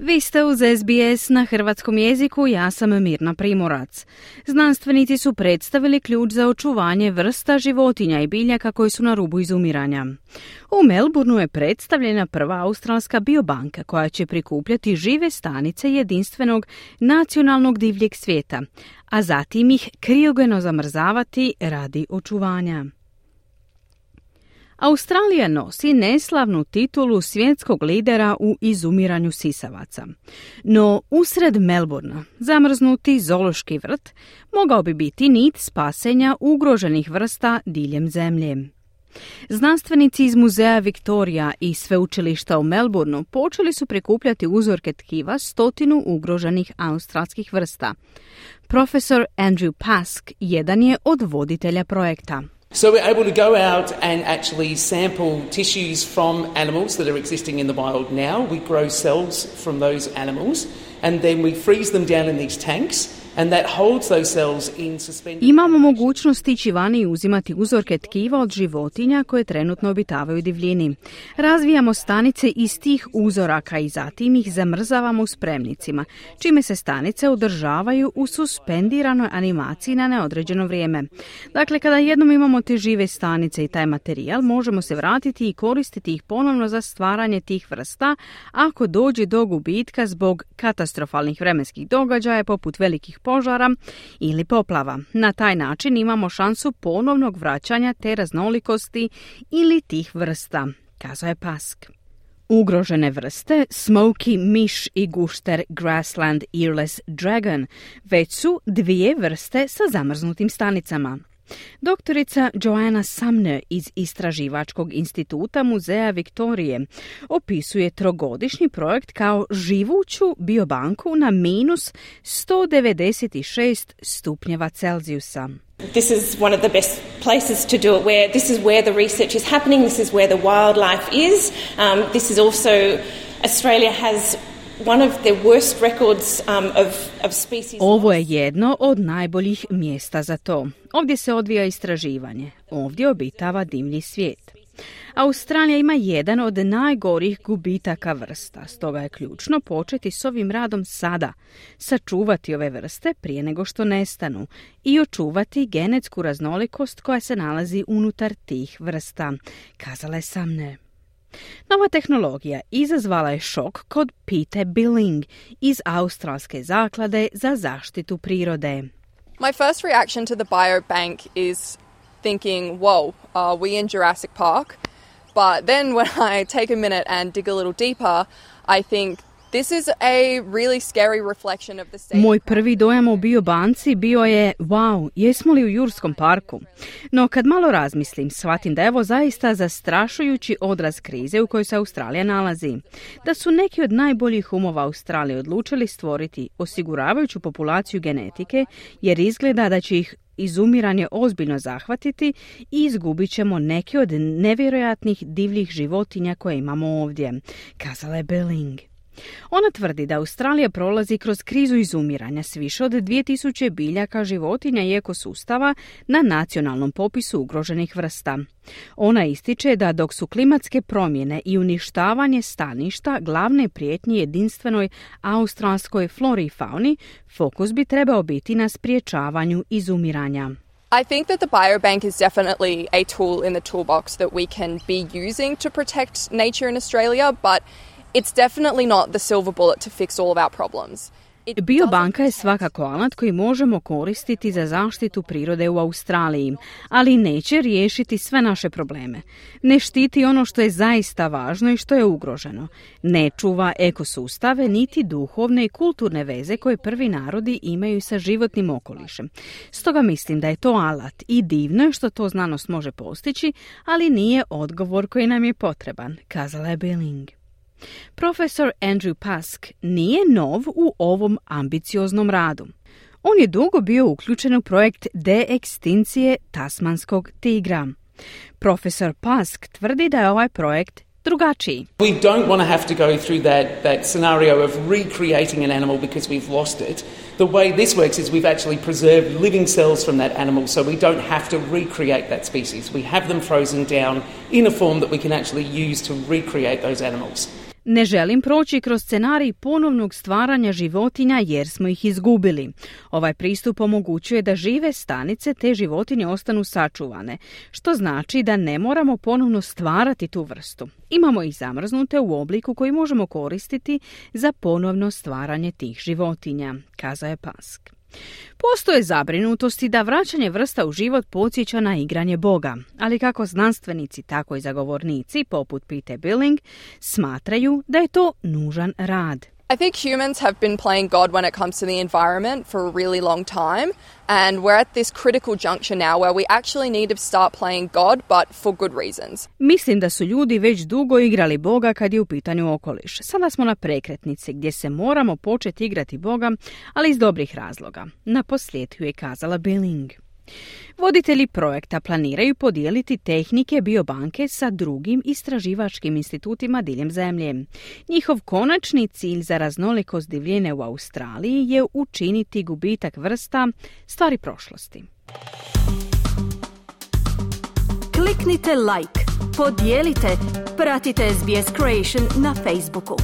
Vi ste uz SBS na hrvatskom jeziku, ja sam Mirna Primorac. Znanstvenici su predstavili ključ za očuvanje vrsta životinja i biljaka koji su na rubu izumiranja. U Melbourneu je predstavljena prva australska biobanka koja će prikupljati žive stanice jedinstvenog nacionalnog divljeg svijeta, a zatim ih kriogeno zamrzavati radi očuvanja. Australija nosi neslavnu titulu svjetskog lidera u izumiranju sisavaca. No, usred Melbourna, zamrznuti zološki vrt mogao bi biti nit spasenja ugroženih vrsta diljem zemlje. Znanstvenici iz muzeja Victoria i sveučilišta u Melbourneu počeli su prikupljati uzorke tkiva stotinu ugroženih australskih vrsta. Profesor Andrew Pask jedan je od voditelja projekta. So we're able to go out and actually sample tissues from animals that are existing in the wild now. We grow cells from those animals and then we freeze them down in these tanks Imamo mogućnost ići vani i uzimati uzorke tkiva od životinja koje trenutno obitavaju divljini. Razvijamo stanice iz tih uzoraka i zatim ih zamrzavamo u spremnicima, čime se stanice održavaju u suspendiranoj animaciji na neodređeno vrijeme. Dakle, kada jednom imamo te žive stanice i taj materijal, možemo se vratiti i koristiti ih ponovno za stvaranje tih vrsta ako dođe do gubitka zbog katastrofalnih vremenskih događaja poput velikih požara ili poplava. Na taj način imamo šansu ponovnog vraćanja te raznolikosti ili tih vrsta, kazao je Pask. Ugrožene vrste, smoky miš i gušter grassland earless dragon, već su dvije vrste sa zamrznutim stanicama. Doktorica Joanna Sumner iz Istraživačkog instituta Muzeja Viktorije opisuje trogodišnji projekt kao živuću biobanku na minus 196 stupnjeva Celzijusa. This is one of the best places to do it where this is where the research is happening, this is where the wildlife is. Um, this is also Australia has Ovo je jedno od najboljih mjesta za to. Ovdje se odvija istraživanje. Ovdje obitava dimlji svijet. Australija ima jedan od najgorih gubitaka vrsta, stoga je ključno početi s ovim radom sada, sačuvati ove vrste prije nego što nestanu i očuvati genetsku raznolikost koja se nalazi unutar tih vrsta, kazala je Samne. Nova tehnologija izazvala je šok kod Pete Billing iz Australske zaklade za zaštitu prirode. My first reaction to the biobank is thinking, whoa, are we in Jurassic Park? But then when I take a minute and dig a little deeper, I think Moj prvi dojam o biobanci bio je, wow, jesmo li u Jurskom parku? No kad malo razmislim, shvatim da je ovo zaista zastrašujući odraz krize u kojoj se Australija nalazi. Da su neki od najboljih umova Australije odlučili stvoriti osiguravajuću populaciju genetike, jer izgleda da će ih izumiranje ozbiljno zahvatiti i izgubit ćemo neke od nevjerojatnih divljih životinja koje imamo ovdje, kazala je Belling. Ona tvrdi da Australija prolazi kroz krizu izumiranja s više od 2000 biljaka, životinja i ekosustava na nacionalnom popisu ugroženih vrsta. Ona ističe da dok su klimatske promjene i uništavanje staništa glavne prijetnje jedinstvenoj australskoj flori i fauni, fokus bi trebao biti na spriječavanju izumiranja. I think that the biobank is definitely a tool in the toolbox that we can be using to protect nature in Australia, but It's definitely not the silver bullet to fix all of our problems. Biobanka je svakako alat koji možemo koristiti za zaštitu prirode u Australiji, ali neće riješiti sve naše probleme. Ne štiti ono što je zaista važno i što je ugroženo. Ne čuva ekosustave niti duhovne i kulturne veze koje prvi narodi imaju sa životnim okolišem. Stoga mislim da je to alat i divno je što to znanost može postići, ali nije odgovor koji nam je potreban, kazala je Billing. Profesor Andrew Pask nije nov u ovom ambicioznom radu. On je dugo bio uključen u projekt deekstincije tasmanskog tigra. Profesor Pask tvrdi da je ovaj projekt drugačiji. We don't want to have to go through that, that scenario of recreating an animal because we've lost it. The way this works is we've actually preserved living cells from that animal so we don't have to recreate that species. We have them frozen down in a form that we can actually use to recreate those animals. Ne želim proći kroz scenarij ponovnog stvaranja životinja jer smo ih izgubili. Ovaj pristup omogućuje da žive stanice te životinje ostanu sačuvane, što znači da ne moramo ponovno stvarati tu vrstu. Imamo ih zamrznute u obliku koji možemo koristiti za ponovno stvaranje tih životinja, kazao je Pask. Postoje zabrinutosti da vraćanje vrsta u život podsjeća na igranje Boga, ali kako znanstvenici, tako i zagovornici, poput Pete Billing, smatraju da je to nužan rad. I think humans have been playing God when it comes to the environment for a really long time, and we're at this critical juncture now where we actually need to start playing God, but for good reasons. Mislim da su ljudi već dugo igrali Boga kad je u pitanju okoliš. Sada smo na prekretnici gdje se moramo početi igrati Boga, ali iz dobrih razloga. Na posljedku je kazala Billing. Voditelji projekta planiraju podijeliti tehnike biobanke sa drugim istraživačkim institutima diljem zemlje. Njihov konačni cilj za raznolikost divljine u Australiji je učiniti gubitak vrsta stvari prošlosti. Kliknite like, podijelite, pratite SBS Creation na Facebooku.